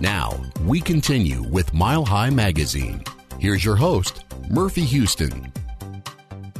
Now, we continue with Mile High Magazine. Here's your host, Murphy Houston.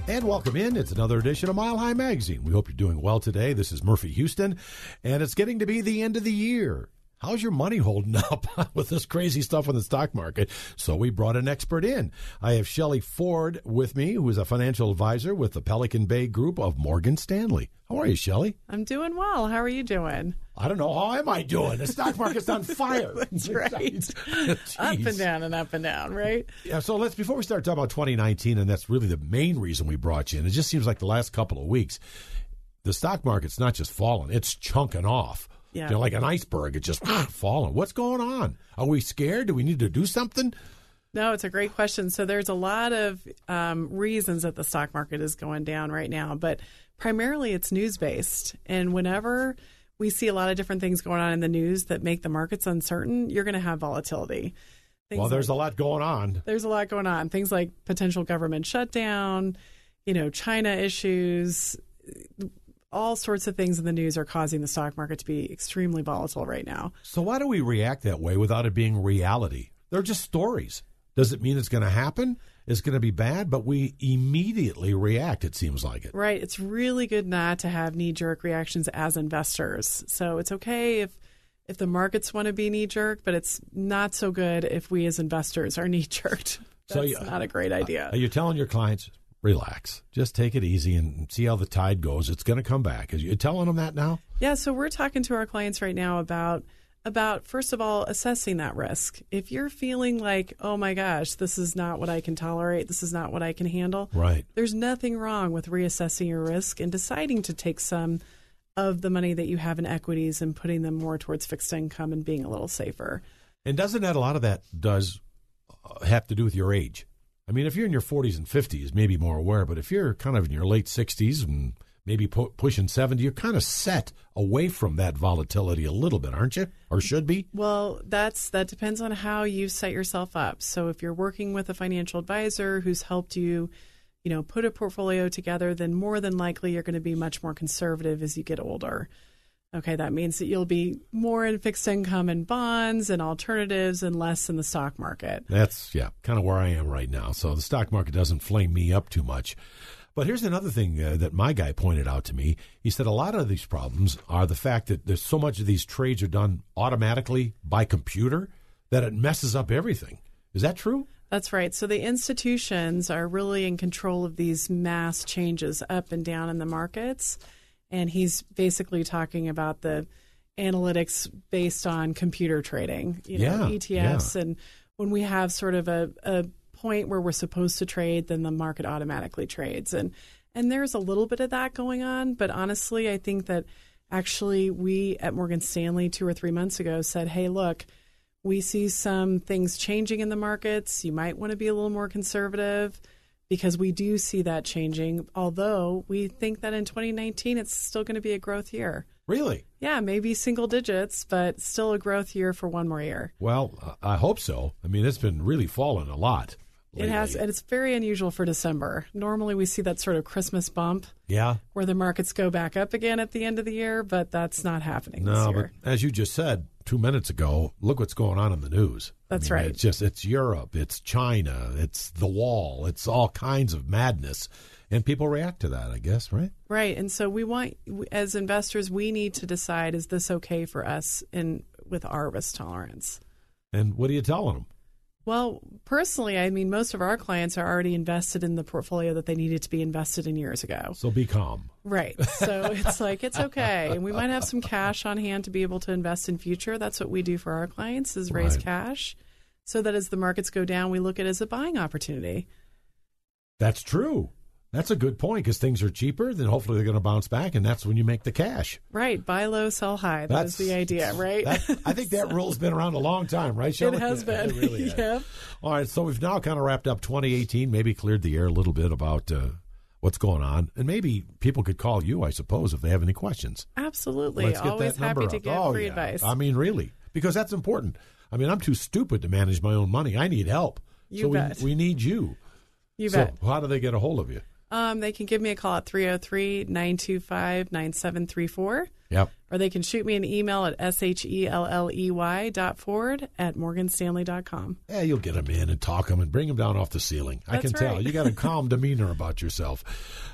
And welcome in. It's another edition of Mile High Magazine. We hope you're doing well today. This is Murphy Houston, and it's getting to be the end of the year. How's your money holding up with this crazy stuff in the stock market? So we brought an expert in. I have Shelley Ford with me, who is a financial advisor with the Pelican Bay Group of Morgan Stanley. How are you, Shelley? I'm doing well. How are you doing? I don't know. How am I doing? The stock market's on fire. That's right. up and down and up and down, right? Yeah. So let's before we start talking about 2019, and that's really the main reason we brought you in. It just seems like the last couple of weeks, the stock market's not just falling; it's chunking off. Yeah. You know, like an iceberg, it's just falling. What's going on? Are we scared? Do we need to do something? No, it's a great question. So there's a lot of um, reasons that the stock market is going down right now, but primarily it's news based. And whenever we see a lot of different things going on in the news that make the markets uncertain, you're going to have volatility. Things well, there's like, a lot going on. There's a lot going on. Things like potential government shutdown, you know, China issues, all sorts of things in the news are causing the stock market to be extremely volatile right now. So why do we react that way without it being reality? They're just stories. Does it mean it's going to happen? It's going to be bad, but we immediately react, it seems like it. Right. It's really good not to have knee jerk reactions as investors. So it's okay if if the markets want to be knee jerk, but it's not so good if we as investors are knee jerked. That's so, not a great uh, idea. Are you telling your clients relax. Just take it easy and see how the tide goes. It's going to come back. Are you telling them that now? Yeah. So we're talking to our clients right now about about first of all assessing that risk. If you're feeling like, oh my gosh, this is not what I can tolerate, this is not what I can handle. Right. There's nothing wrong with reassessing your risk and deciding to take some of the money that you have in equities and putting them more towards fixed income and being a little safer. And doesn't that a lot of that does uh, have to do with your age? I mean, if you're in your 40s and 50s, maybe more aware, but if you're kind of in your late 60s and maybe pu- pushing 70, you're kind of set away from that volatility a little bit, aren't you? Or should be? Well, that's that depends on how you set yourself up. So if you're working with a financial advisor who's helped you, you know, put a portfolio together, then more than likely you're going to be much more conservative as you get older. Okay, that means that you'll be more in fixed income and bonds and alternatives and less in the stock market. That's, yeah, kind of where I am right now. So the stock market doesn't flame me up too much. But here's another thing uh, that my guy pointed out to me. He said a lot of these problems are the fact that there's so much of these trades are done automatically by computer that it messes up everything. Is that true? That's right. So the institutions are really in control of these mass changes up and down in the markets and he's basically talking about the analytics based on computer trading, you know, yeah, ETFs, yeah. and when we have sort of a, a point where we're supposed to trade, then the market automatically trades, and and there's a little bit of that going on, but honestly, I think that actually we at Morgan Stanley two or three months ago said, hey, look. We see some things changing in the markets. You might want to be a little more conservative because we do see that changing. Although we think that in 2019 it's still going to be a growth year. Really? Yeah, maybe single digits, but still a growth year for one more year. Well, I hope so. I mean, it's been really falling a lot. Lately. It has, and it's very unusual for December. Normally, we see that sort of Christmas bump, yeah, where the markets go back up again at the end of the year, but that's not happening. No, but as you just said two minutes ago, look what's going on in the news. That's I mean, right. It's just it's Europe, it's China, it's the wall, it's all kinds of madness, and people react to that. I guess, right? Right, and so we want, as investors, we need to decide: is this okay for us in with our risk tolerance? And what are you telling them? Well, personally, I mean, most of our clients are already invested in the portfolio that they needed to be invested in years ago. So be calm. Right. So it's like, it's okay. And we might have some cash on hand to be able to invest in future. That's what we do for our clients is raise right. cash so that as the markets go down, we look at it as a buying opportunity. That's true. That's a good point because things are cheaper. Then hopefully they're going to bounce back, and that's when you make the cash. Right. Buy low, sell high. That's the idea, right? That, I think that rule's been around a long time, right, Shelley? It has been. It really yeah. All right. So we've now kind of wrapped up 2018, maybe cleared the air a little bit about uh, what's going on, and maybe people could call you, I suppose, if they have any questions. Absolutely. Let's get Always that number happy to up. give oh, free yeah. advice. I mean, really, because that's important. I mean, I'm too stupid to manage my own money. I need help. You so bet. We, we need you. You so bet. how do they get a hold of you? Um, they can give me a call at 303 925 9734. Yep. Or they can shoot me an email at S-H-E-L-L-E-Y dot ford at morganstanley.com. Yeah, you'll get them in and talk them and bring them down off the ceiling. I That's can tell. You got a calm demeanor about yourself.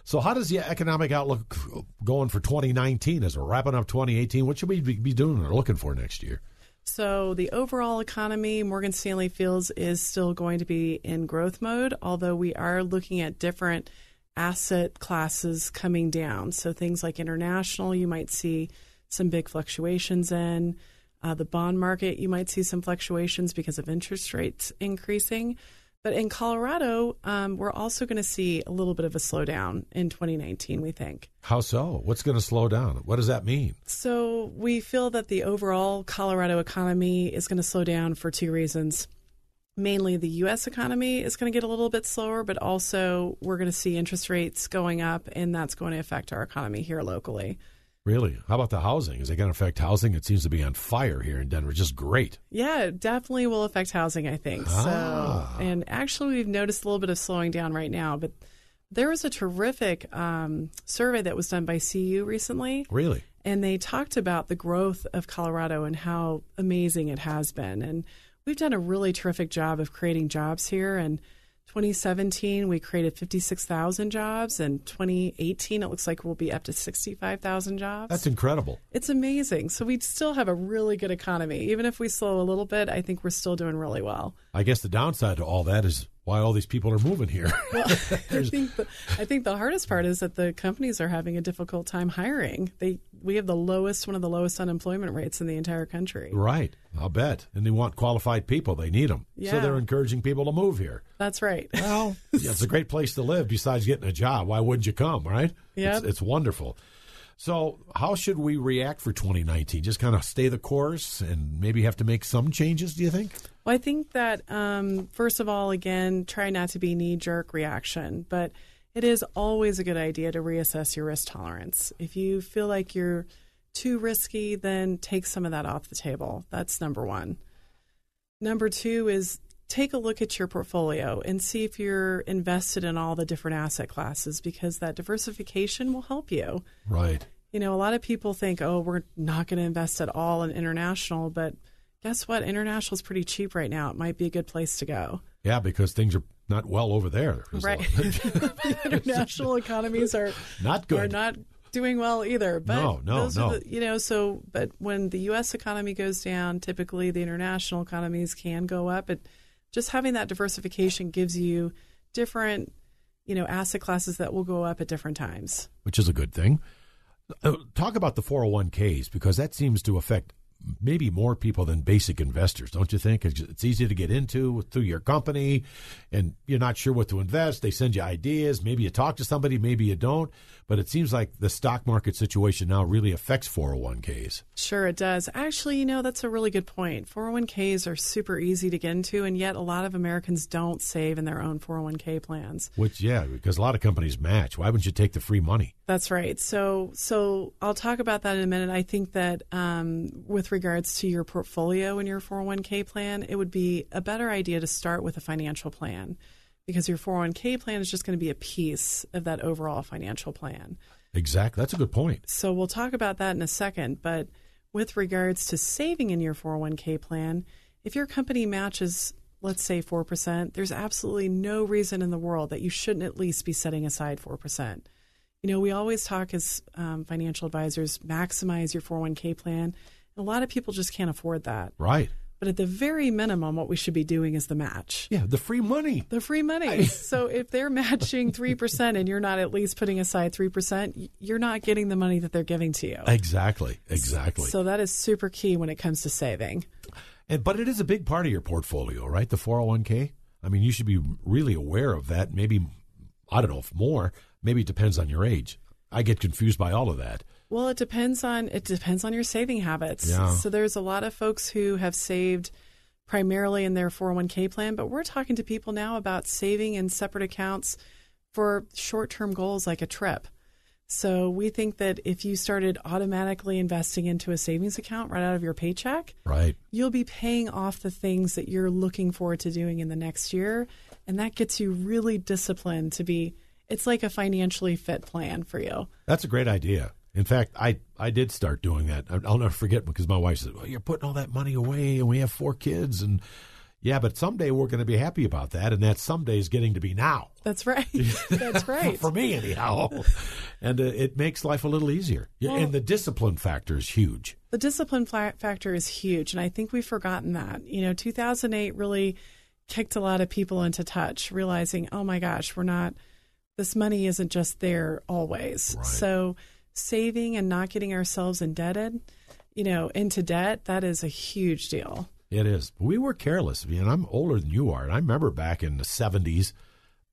So, how does the economic outlook going for 2019 as we're wrapping up 2018? What should we be doing or looking for next year? So the overall economy, Morgan Stanley feels, is still going to be in growth mode, although we are looking at different asset classes coming down. So things like international, you might see some big fluctuations in. Uh, the bond market, you might see some fluctuations because of interest rates increasing. But in Colorado, um, we're also going to see a little bit of a slowdown in 2019, we think. How so? What's going to slow down? What does that mean? So we feel that the overall Colorado economy is going to slow down for two reasons. Mainly, the U.S. economy is going to get a little bit slower, but also we're going to see interest rates going up, and that's going to affect our economy here locally. Really? How about the housing? Is it going to affect housing? It seems to be on fire here in Denver. Just great. Yeah, it definitely will affect housing, I think. Ah. So, and actually, we've noticed a little bit of slowing down right now, but there was a terrific um, survey that was done by CU recently. Really? and they talked about the growth of Colorado and how amazing it has been. And we've done a really terrific job of creating jobs here. And 2017, we created 56,000 jobs. And 2018, it looks like we'll be up to 65,000 jobs. That's incredible. it's amazing. So we still have a really good economy. Even if we slow a little bit, I think we're still doing really well. I guess the downside to all that is why all these people are moving here. Well, I think the, I think the hardest part is that the companies are having a difficult time hiring. They we have the lowest one of the lowest unemployment rates in the entire country. right. I'll bet. And they want qualified people. They need them. Yeah. So they're encouraging people to move here. That's right. Well, yeah, it's a great place to live besides getting a job. Why wouldn't you come, right? Yep. It's, it's wonderful. So, how should we react for 2019? Just kind of stay the course and maybe have to make some changes, do you think? Well, I think that um, first of all, again, try not to be knee jerk reaction, but it is always a good idea to reassess your risk tolerance. If you feel like you're too risky, then take some of that off the table. That's number one. Number two is take a look at your portfolio and see if you're invested in all the different asset classes because that diversification will help you. Right. You know, a lot of people think, oh, we're not going to invest at all in international, but guess what? International is pretty cheap right now. It might be a good place to go. Yeah, because things are not well over there. There's Right. lot- international economies are not good. are not doing well either. But No, no, those no. Are the, you know, so but when the U.S. economy goes down, typically the international economies can go up. It just having that diversification gives you different, you know, asset classes that will go up at different times. which is a good thing. Uh, talk about the 401ks because that seems to affect maybe more people than basic investors, don't you think? It's easy to get into through your company and you're not sure what to invest. They send you ideas. Maybe you talk to somebody, maybe you don't. But it seems like the stock market situation now really affects 401ks. Sure, it does. Actually, you know, that's a really good point. 401ks are super easy to get into, and yet a lot of Americans don't save in their own 401k plans. Which, yeah, because a lot of companies match. Why wouldn't you take the free money? That's right. So, so I'll talk about that in a minute. I think that um, with regards to your portfolio and your 401k plan, it would be a better idea to start with a financial plan because your 401k plan is just going to be a piece of that overall financial plan. Exactly. That's a good point. So we'll talk about that in a second. But with regards to saving in your 401k plan, if your company matches, let's say 4%, there's absolutely no reason in the world that you shouldn't at least be setting aside 4%. You know, we always talk as um, financial advisors, maximize your 401k plan. And a lot of people just can't afford that. Right. But at the very minimum, what we should be doing is the match. Yeah, the free money. The free money. so if they're matching 3% and you're not at least putting aside 3%, you're not getting the money that they're giving to you. Exactly. Exactly. So that is super key when it comes to saving. And but it is a big part of your portfolio, right? The 401k. I mean, you should be really aware of that. Maybe I don't know if more. Maybe it depends on your age. I get confused by all of that. Well, it depends on it depends on your saving habits. Yeah. So there's a lot of folks who have saved primarily in their 401k plan, but we're talking to people now about saving in separate accounts for short-term goals like a trip. So we think that if you started automatically investing into a savings account right out of your paycheck, Right. you'll be paying off the things that you're looking forward to doing in the next year. And that gets you really disciplined to be it's like a financially fit plan for you. That's a great idea. In fact, I, I did start doing that. I'll never forget because my wife said, "Well, you're putting all that money away, and we have four kids, and yeah, but someday we're going to be happy about that, and that someday is getting to be now." That's right. That's right. For me, anyhow, and uh, it makes life a little easier. Well- and the discipline factor is huge. The discipline factor is huge, and I think we've forgotten that. You know, 2008 really kicked a lot of people into touch, realizing, oh my gosh, we're not, this money isn't just there always. Right. So saving and not getting ourselves indebted, you know, into debt, that is a huge deal. It is. We were careless. I mean, I'm older than you are, and I remember back in the '70s,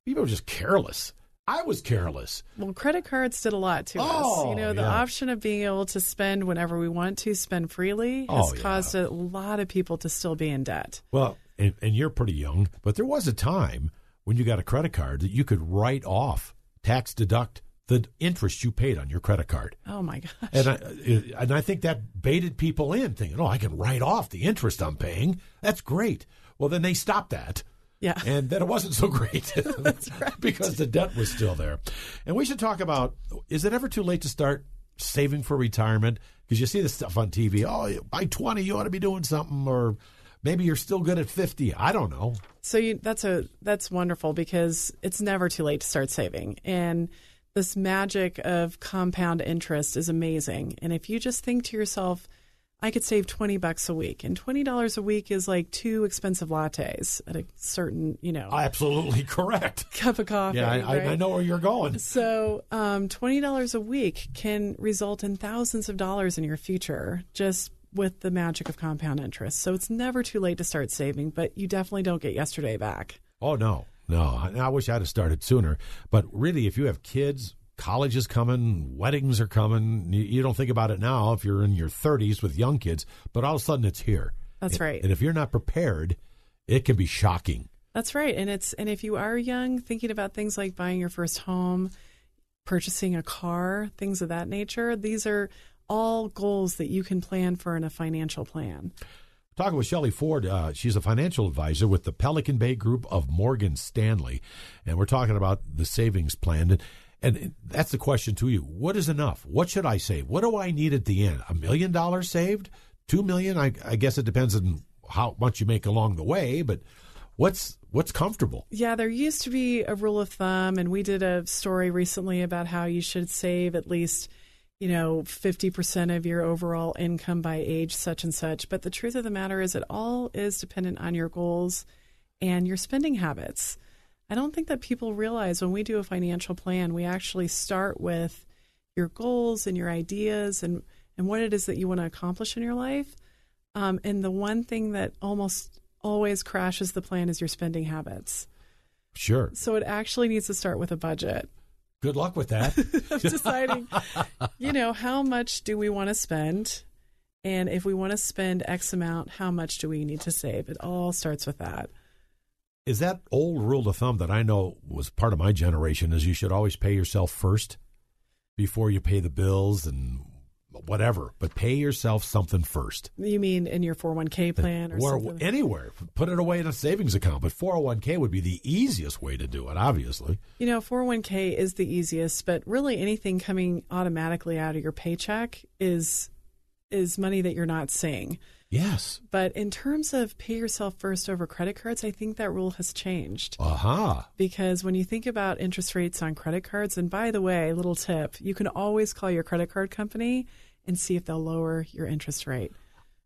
people were just careless. I was careless. Well, credit cards did a lot to us. Oh, You know, the yeah. option of being able to spend whenever we want to, spend freely, oh, has Oh, yeah. caused a lot of people to still be in debt. Well, and, and you're pretty young, but there was a time when you got a credit card that you could write off, tax deduct the interest you paid on your credit card. Oh my gosh. And I, uh, and I think that baited people in, thinking, "Oh, I can write off the interest I'm paying. That's great." Well, then they stopped that, Yeah. and then it wasn't so great That's right. because the debt was still there. And we should talk about: is it ever too late to start saving for retirement? Because you see this stuff on TV. Oh, by twenty, you ought to be doing something, or maybe you're still good at fifty. I don't know. So you, that's a that's wonderful because it's never too late to start saving, and this magic of compound interest is amazing. And if you just think to yourself, I could save twenty bucks a week, and twenty dollars a week is like two expensive lattes at a certain you know Absolutely correct. cup of coffee. Yeah, I, I, I know where you're going. So, um, twenty dollars a week can result in thousands of dollars in your future just with the magic of compound interest. So it's never too late to start saving, but you definitely don't get yesterday back. Oh no, no! I, wish I'd have started sooner. But really, if you have kids, college is coming, weddings are coming. You, you don't think about it now if you're in your 30s with young kids, but all of a sudden it's here. That's And- right. And if you're not prepared, it can be shocking. That's right. And it's and if you are young, thinking about things like buying your first home, purchasing a car, things of that nature, these are all goals that you can plan for in a financial plan. Talking with Shelley Ford, uh, she's a financial advisor with the Pelican Bay Group of Morgan Stanley, and we're talking about the savings plan. And, and that's the question to you: What is enough? What should I save? What do I need at the end? A million dollars saved? Two million? I, I guess it depends on how much you make along the way, but what's what's comfortable? Yeah, there used to be a rule of thumb, and we did a story recently about how you should save at least, you know, 50% of your overall income by age such and such. But the truth of the matter is, it all is dependent on your goals and your spending habits. I don't think that people realize when we do a financial plan, we actually start with your goals and your ideas and, and what it is that you want to accomplish in your life. Um, and the one thing that almost always crashes the plan is your spending habits. Sure. So it actually needs to start with a budget Good luck with that. of deciding, you know, how much do we want to spend? And if we want to spend X amount, how much do we need to save? It all starts with that. is that old rule of thumb that I know was part of my generation? Is you should always pay yourself first before you pay the bills and whatever, but pay yourself something first. You mean in your 401k plan or, or something? anywhere. Put it away in a savings account. But 401k would be the easiest way to do it, obviously. You know, 401k is the easiest, but really anything coming automatically out of your paycheck is is money that you're not seeing. Yes. But in terms of pay yourself first over credit cards, I think that rule has changed. Aha. because when you think about interest rates on credit cards, and by the way, little tip, you can always call your credit card company and see if they'll lower your interest rate.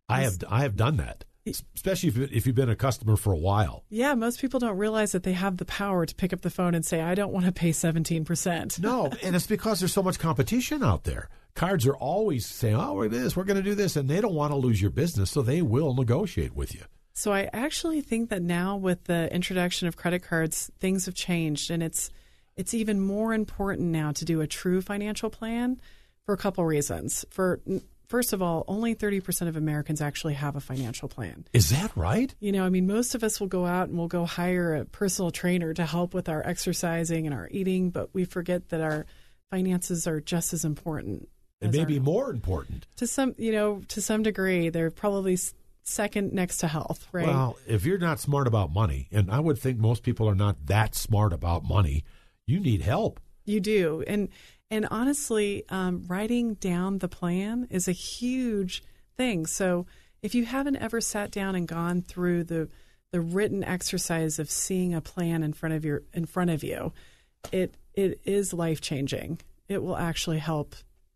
I have I have done that, especially if, if you've been a customer for a while. Yeah, most people don't realize that they have the power to pick up the phone and say, I don't want to pay 17%. No, and it's because there's so much competition out there. Cards are always saying, "Oh, we're this, we're going to do this," and they don't want to lose your business, so they will negotiate with you. So I actually think that now with the introduction of credit cards, things have changed and it's it's even more important now to do a true financial plan for a couple reasons. For first of all, only 30% of Americans actually have a financial plan. Is that right? You know, I mean, most of us will go out and we'll go hire a personal trainer to help with our exercising and our eating, but we forget that our finances are just as important. It as may our- be more important. to some, you know, to some degree, they're probably second next to health, right? Well, if you're not smart about money, and I would think most people are not that smart about money, you need help. You do, and and honestly, um, writing down the plan is a huge thing. So if you haven't ever sat down and gone through the the written exercise of seeing a plan in front of your in front of you, it it is life changing. It will actually help.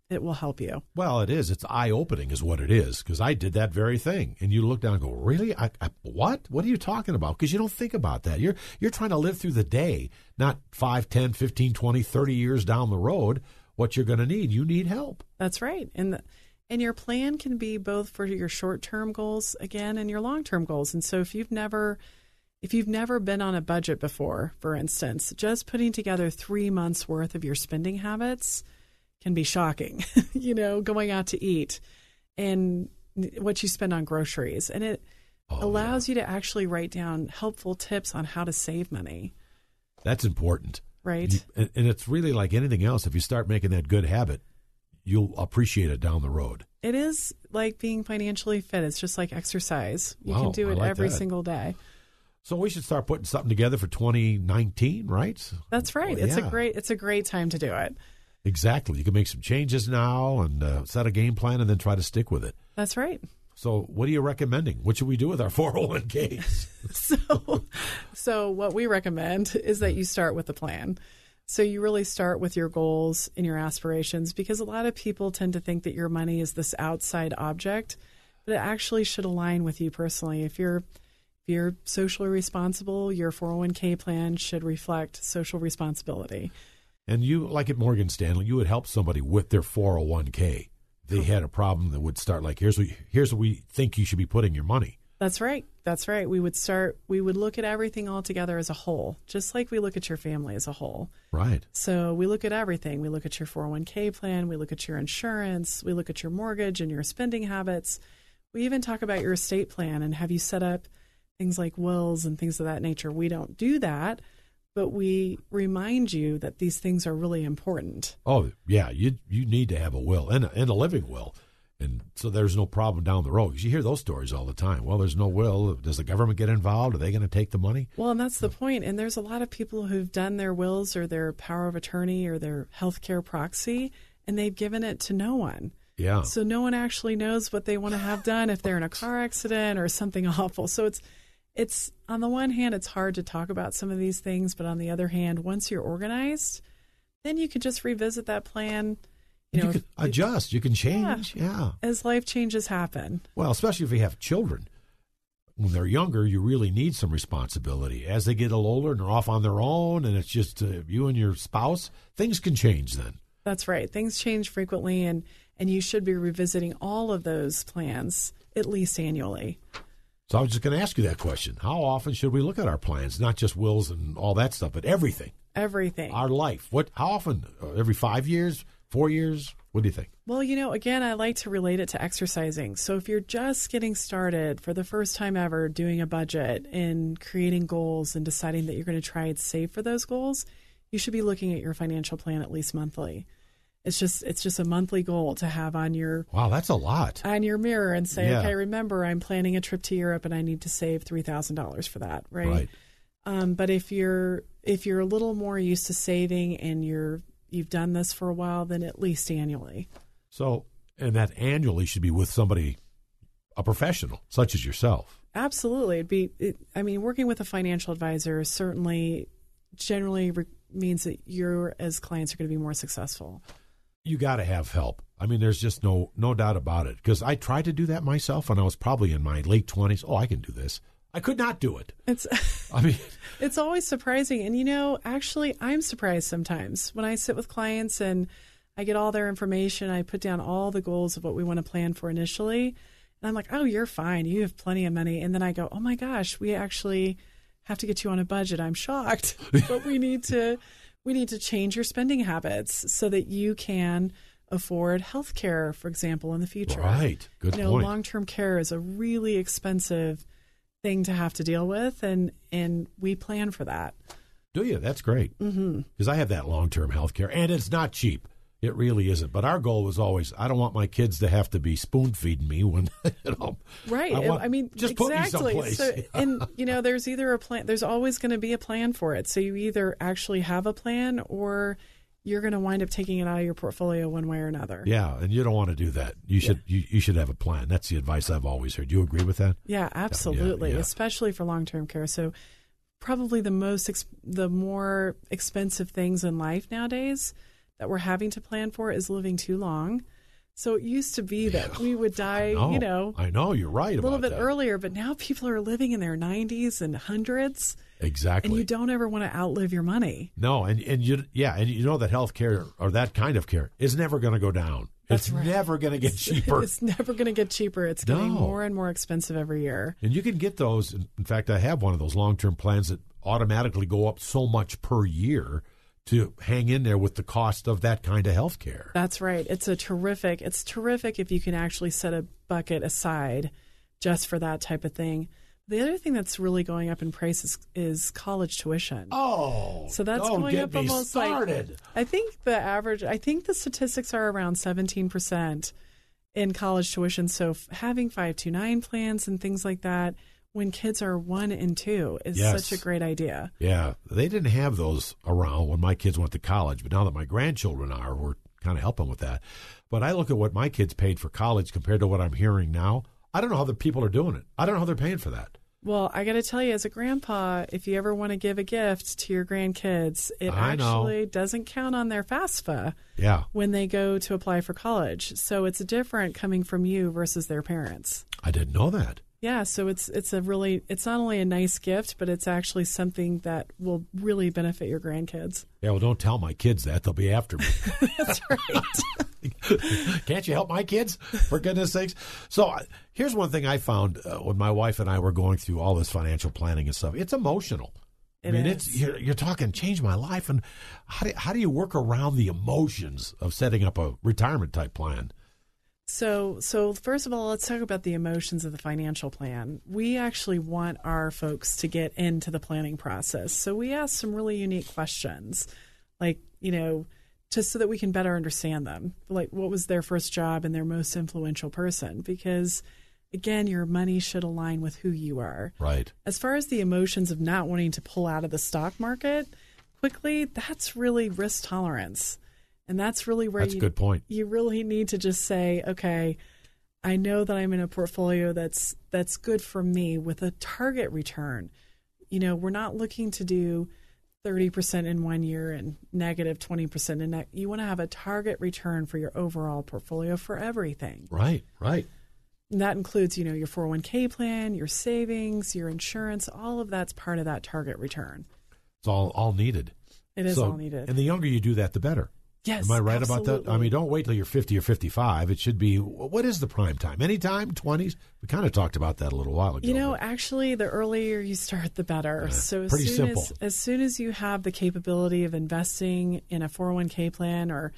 It will help you. Well, it is. It's eye opening, is what it is. Because I did that very thing, and you look down and go, "Really? I, I, what? What are you talking about?" Because you don't think about that. You're you're trying to live through the day, not 5, 10, 15, 20, 30 years down the road. What you're going to need, you need help. That's right, and the, and your plan can be both for your short term goals again and your long term goals. And so if you've never if you've never been on a budget before, for instance, just putting together three months worth of your spending habits can be shocking. you know, going out to eat and what you spend on groceries. And it oh, allows yeah. you to actually write down helpful tips on how to save money. That's important. Right. You, and, and it's really like anything else. If you start making that good habit, you'll appreciate it down the road. It is like being financially fit. It's just like exercise. You wow, can do it like every that. single day. So we should start putting something together for 2019, right? That's right. Well, it's yeah. a great it's a great time to do it. Exactly. You can make some changes now and uh, set a game plan and then try to stick with it. That's right. So, what are you recommending? What should we do with our 401ks? so, so what we recommend is that you start with a plan. So you really start with your goals and your aspirations because a lot of people tend to think that your money is this outside object, but it actually should align with you personally. If you're if you're socially responsible, your 401k plan should reflect social responsibility. And you, like at Morgan Stanley, you would help somebody with their 401k. They had a problem that would start like, here's what, here's what we think you should be putting your money. That's right. That's right. We would start, we would look at everything all together as a whole, just like we look at your family as a whole. Right. So we look at everything. We look at your 401k plan, we look at your insurance, we look at your mortgage and your spending habits. We even talk about your estate plan and have you set up things like wills and things of that nature. We don't do that, but we remind you that these things are really important. Oh, yeah, you you need to have a will and a, and a living will. And so there's no problem down the road because you hear those stories all the time. Well, there's no will. Does the government get involved? Are they going to take the money? Well, and that's the point. And there's a lot of people who've done their wills or their power of attorney or their health care proxy, and they've given it to no one. Yeah. So no one actually knows what they want to have done if they're in a car accident or something awful. So it's it's on the one hand it's hard to talk about some of these things but on the other hand once you're organized then you can just revisit that plan you, know, you can adjust you can change yeah, yeah, as life changes happen. Well especially if you have children. When they're younger you really need some responsibility. As they get a little older and they're off on their own and it's just uh, you and your spouse things can change then. That's right. Things change frequently and and you should be revisiting all of those plans at least annually so I was just going to ask you that question. How often should we look at our plans, not just wills and all that stuff, but everything? Everything. Our life. What? How often? Uh, every five years? Four years? What do you think? Well, you know, again, I like to relate it to exercising. So if you're just getting started for the first time ever doing a budget and creating goals and deciding that you're going to try and save for those goals, you should be looking at your financial plan at least monthly it's just it's just a monthly goal to have on your wow that's a lot. on your mirror and say yeah. okay remember i'm planning a trip to europe and i need to save $3000 for that right, right. Um, but if you're if you're a little more used to saving and you're you've done this for a while then at least annually. So and that annually should be with somebody a professional such as yourself. Absolutely. It'd be it, i mean working with a financial advisor certainly generally re- means that you as clients are going to be more successful you got to have help. I mean, there's just no no doubt about it. Because I tried to do that myself when I was probably in my late twenties. Oh, I can do this. I could not do it. It's I mean it's always surprising. And you know, actually I'm surprised sometimes when I sit with clients and I get all their information, I put down all the goals of what we want to plan for initially. And I'm like, "Oh, you're fine. You have plenty of money." And then I go, "Oh my gosh, we actually have to get you on a budget." I'm shocked. but we need to we need to change your spending habits so that you can afford health care, for example, in the future. Right. Good you know, point. Long term care is a really expensive thing to have to deal with, and, and we plan for that. Do you? That's great. Because mm-hmm. I have that long term health care, and it's not cheap. It really isn't. But our goal was always I don't want my kids to have to be spoon feeding me when you know. Right. I, want, I mean, just exactly. put me someplace. So, and you know, there's either a plan. There's always going to be a plan for it. So you either actually have a plan, or you're going to wind up taking it out of your portfolio one way or another. yeah, and you don't want to do that. You should you, you should have a plan. That's the advice I've always heard. You agree with that? Yeah, absolutely. yeah. Especially for long term care. So probably the most ex- the more expensive things in life nowadays that we're having to plan for is living too long. So it used to be that we would die, No, you know, I know you're right a little bit that. earlier, but now people are living in their 90s and hundreds, Exactly. and you don't ever want to outlive your money. No, and and you yeah, and you know that health care or that kind of care is never going to go down. That's it's right. never going to get cheaper. It's never going to get cheaper. It's getting No. more and more expensive every year. and you can get those. In in fact, I have one of those long-term plans that automatically go up so much per year to hang in there with the cost of that kind of health care. That's right. It's a terrific. It's terrific if you can actually set a bucket aside just for that type of thing. The other thing that's really going up in price is, is college tuition. Oh, So that's going up almost started. like I think the average. I think the statistics are around seventeen percent in college tuition. So f- having five two nine plans and things like that when kids are one and two is Yes. such a great idea. Yeah, they didn't have those around when my kids went to college, but now that my grandchildren are, we're kind of helping with that. But I look at what my kids paid for college compared to what I'm hearing now. I don't know how the people are doing it. I don't know how they're paying for that. Well, I got to tell you, as a grandpa, if you ever want to give a gift to your grandkids, it I know. actually doesn't count on their FAFSA Yeah, when they go to apply for college. So it's different coming from you versus their parents. I didn't know that. Yeah, so it's it's a really it's not only a nice gift, but it's actually something that will really benefit your grandkids. Yeah, well, don't tell my kids that. They'll be after me. That's right. Can't you help my kids? For goodness sakes. So uh, here's one thing I found uh, when my wife and I were going through all this financial planning and stuff. It's emotional. I mean, is. it's you're, you're talking change my life, and how do, how do you work around the emotions of setting up a retirement type plan? So, so first of all, let's talk about the emotions of the financial plan. We actually want our folks to get into the planning process. So we ask some really unique questions, like you know, just so that we can better understand them. Like, what was their first job and their most influential person? Because again, your money should align with who you are. Right. As far as the emotions of not wanting to pull out of the stock market quickly, that's really risk tolerance. And that's really where That's a you, good point. you really need to just say, okay, I know that I'm in a portfolio that's that's good for me with a target return. You know, we're not looking to do 30% in one year and negative 20% in next. You want to have a target return for your overall portfolio for everything. Right. Right. And that includes, you know, your 401k plan, your savings, your insurance, all of that's part of that target return. It's all all needed. It is So- all needed. And the younger you do that, the better. Yes. Am I right about that? I mean, don't wait till you're 50 or 55. It should be, what is the prime time? Anytime? 20s? We kind of talked about that a little while ago. You know, but- actually, the earlier you start, the better. so as pretty soon simple. as as soon as you have the capability of investing in a 401k plan or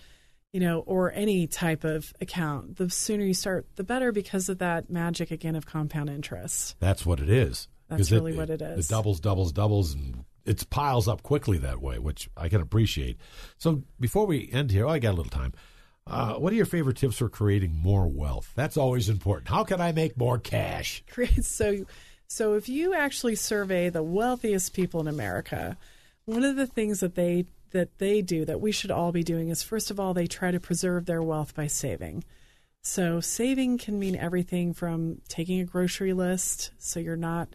you know, or any type of account, the sooner you start, the better because of that magic again of compound interest. That's what it is. That's really what it is. It doubles, doubles, doubles, and it piles up quickly that way, which I can appreciate. So before we end here, oh, I got a little time. Uh, what are your favorite tips for creating more wealth? That's always important. How can I make more cash? Great. So, so if you actually survey the wealthiest people in America, one of the things that they that they do that we should all be doing is first of all they try to preserve their wealth by saving. So saving can mean everything from taking a grocery list so you're not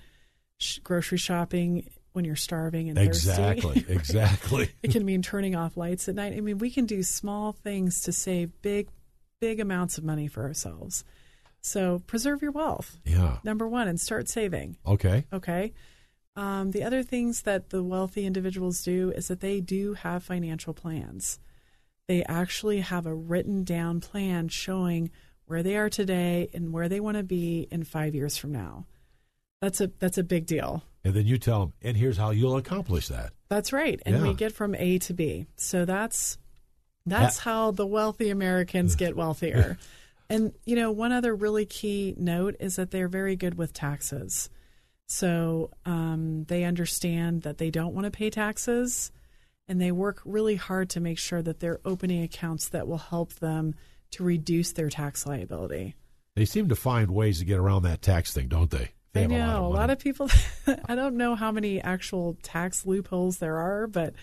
grocery shopping when you're starving and Exactly, thirsty. exactly. it can mean turning off lights at night. I mean, we can do small things to save big, big amounts of money for ourselves. So preserve your wealth, Yeah. number one, and start saving. Okay. Okay. Um, the other things that the wealthy individuals do is that they do have financial plans. They actually have a written down plan showing where they are today and where they want to be in five years from now. That's a that's a big deal. And then you tell them, and here's how you'll accomplish that. That's right. And Yeah. we get from A to B. So that's that's how the wealthy Americans get wealthier. and you know, one other really key note is that they're very good with taxes. So um, they understand that they don't want to pay taxes, and they work really hard to make sure that they're opening accounts that will help them to reduce their tax liability. They seem to find ways to get around that tax thing, don't they? They I know a lot of, a lot of people. I don't know how many actual tax loopholes there are, but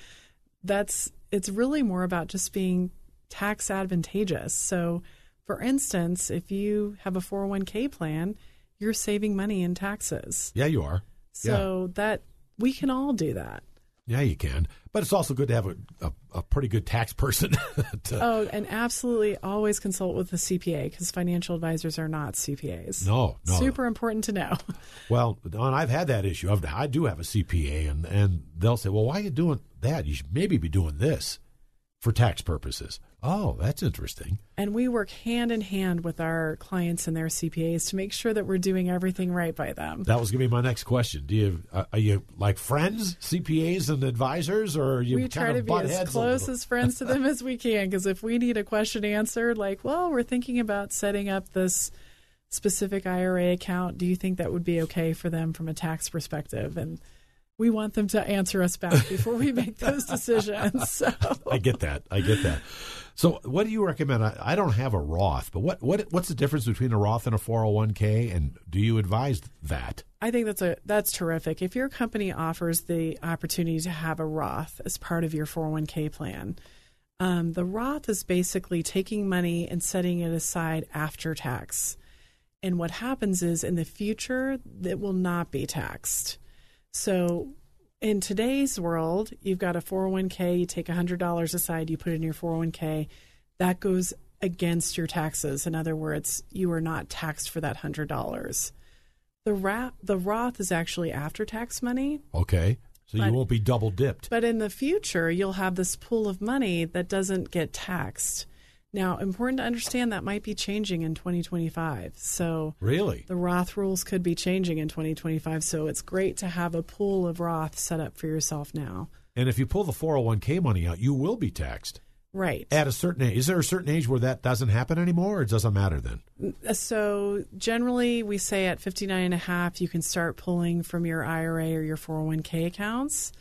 that's it's really more about just being tax advantageous. So, for instance, if you have a 401k plan, you're saving money in taxes. Yeah, you are. So yeah. that we can all do that. Yeah, you can. But it's also good to have a, a, a pretty good tax person. to, oh, and absolutely always consult with a CPA because financial advisors are not CPAs. No, no. Super important to know. Well, Don, I've had that issue. I've, I do have a CPA, and, and they'll say, well, why are you doing that? You should maybe be doing this for tax purposes. Oh, that's interesting. And we work hand in hand with our clients and their CPAs to make sure that we're doing everything right by them. That was going to be my next question. Do you uh, are you like friends, CPAs and advisors, or are you we try to be as close as friends to them as we can? Because if we need a question answered, like, well, we're thinking about setting up this specific IRA account. Do you think that would be okay for them from a tax perspective? And we want them to answer us back before we make those decisions. So. I get that. I get that. So, what do you recommend? I, I, don't have a Roth, but what, what what's the difference between a Roth and a 401k, and do you advise that? I think that's a that's terrific. If your company offers the opportunity to have a Roth as part of your 401k plan, um, the Roth is basically taking money and setting it aside after tax. And what happens is in the future, it will not be taxed. So in today's world, you've got a 401k, you take $100 aside, you put in your 401k, that goes against your taxes. In other words, you are not taxed for that $100. The, Ra- the Roth is actually after tax money. Okay. So but, you won't be double dipped. But in the future, you'll have this pool of money that doesn't get taxed. Now, important to understand that might be changing in 2025. So, really, the Roth rules could be changing in 2025. So, it's great to have a pool of Roth set up for yourself now. And if you pull the 401k money out, you will be taxed. Right. At a certain age. Is there a certain age where that doesn't happen anymore or it doesn't matter then? Mm, so generally we say at 59 and a half you can start pulling from your IRA or your 401k accounts.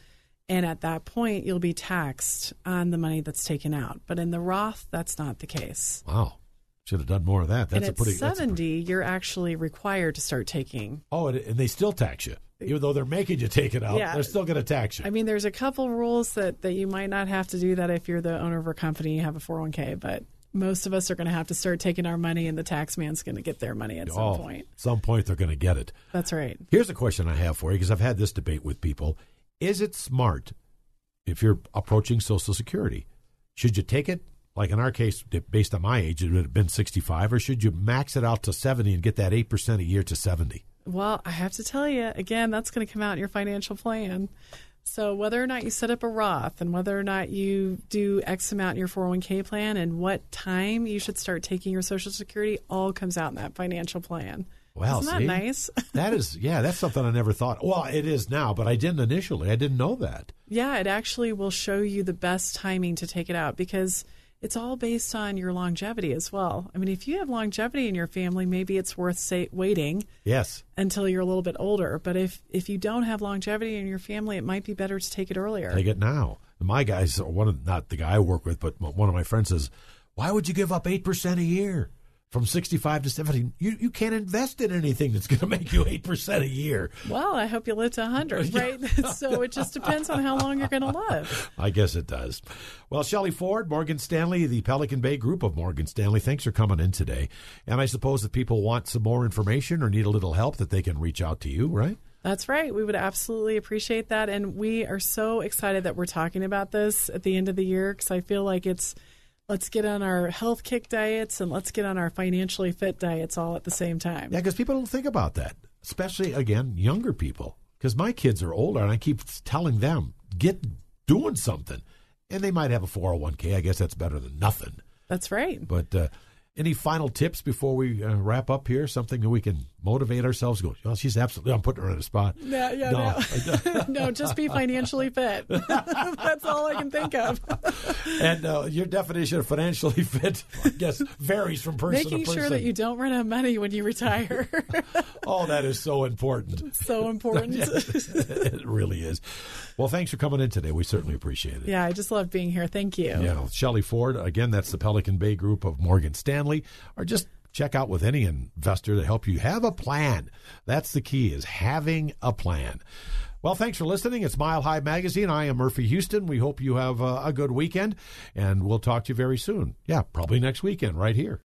And at that point, you'll be taxed on the money that's taken out. But in the Roth, that's not the case. Wow. Should have done more of that. That's and at pretty, 70, pretty... you're actually required to start taking. Oh, and, and, they still tax you. Even though they're making you take it out, yeah. they're still going to tax you. I mean, there's a couple rules that, that you might not have to do that if you're the owner of a company, you have a 401k, but most of us are going to have to start taking our money, and the tax man's going to get their money at some oh, point. Some point they're going to get it. That's right. Here's a question I have for you because I've had this debate with people. Is it smart if you're approaching Social Security? Should you take it, like in our case, based on my age, it would have been 65, or should you max it out to 70 and get that 8% a year to 70? Well, I have to tell you, again, that's going to come out in your financial plan. So, whether or not you set up a Roth and whether or not you do X amount in your 401k plan and what time you should start taking your Social Security all comes out in that financial plan. Well, Isn't that see, nice? that is, yeah, that's something I never thought. Well, it is now, but I didn't initially. I didn't know that. Yeah, it actually will show you the best timing to take it out because it's all based on your longevity as well. I mean, if you have longevity in your family, maybe it's worth say, waiting. Yes. Until you're a little bit older, but if if you don't have longevity in your family, it might be better to take it earlier. Take it now. My guys, one of not the guy I work with, but one of my friends says, "Why would you give up eight percent a year?" From 65 to 70 you, you can't invest in anything that's going to make you 8% a year. Well i hope you live to 100 right? So it just depends on how long you're going to live. I guess it does. Well shelley ford morgan stanley the pelican bay group of morgan stanley thanks for coming in today. And i suppose if people want some more information or need a little help that they can reach out to you right? That's right. We would absolutely appreciate that. And we are so excited that we're talking about this at the end of the year because I feel like it's let's get on our health kick diets and let's get on our financially fit diets all at the same time. Yeah, because people don't think about that, especially again younger people. Because my kids are older, and I keep telling them get doing something, and they might have a 401k. I guess that's better than nothing. That's right. But uh, Any final tips before we uh, wrap up here? Something that we can motivate ourselves? Go, well, she's absolutely. I'm putting her on the spot. Yeah, yeah, no, no, just be financially fit. That's all I can think of. and uh, your definition of financially fit, I guess, varies from person Making to person. sure that you don't run out of money when you retire. oh, that is so important. so important. it really is. Well, thanks for coming in today. We certainly appreciate it. Yeah, I just love being here. Thank you. Yeah, Shelley Ford. Again, that's the Pelican Bay Group of Morgan Stanley. Are just check out with any investor to help you have a plan. That's the key is having a plan. Well, thanks for listening. It's Mile High Magazine. I am Murphy Houston. We hope you have a, good weekend, and we'll talk to you very soon. Yeah, probably next weekend right here.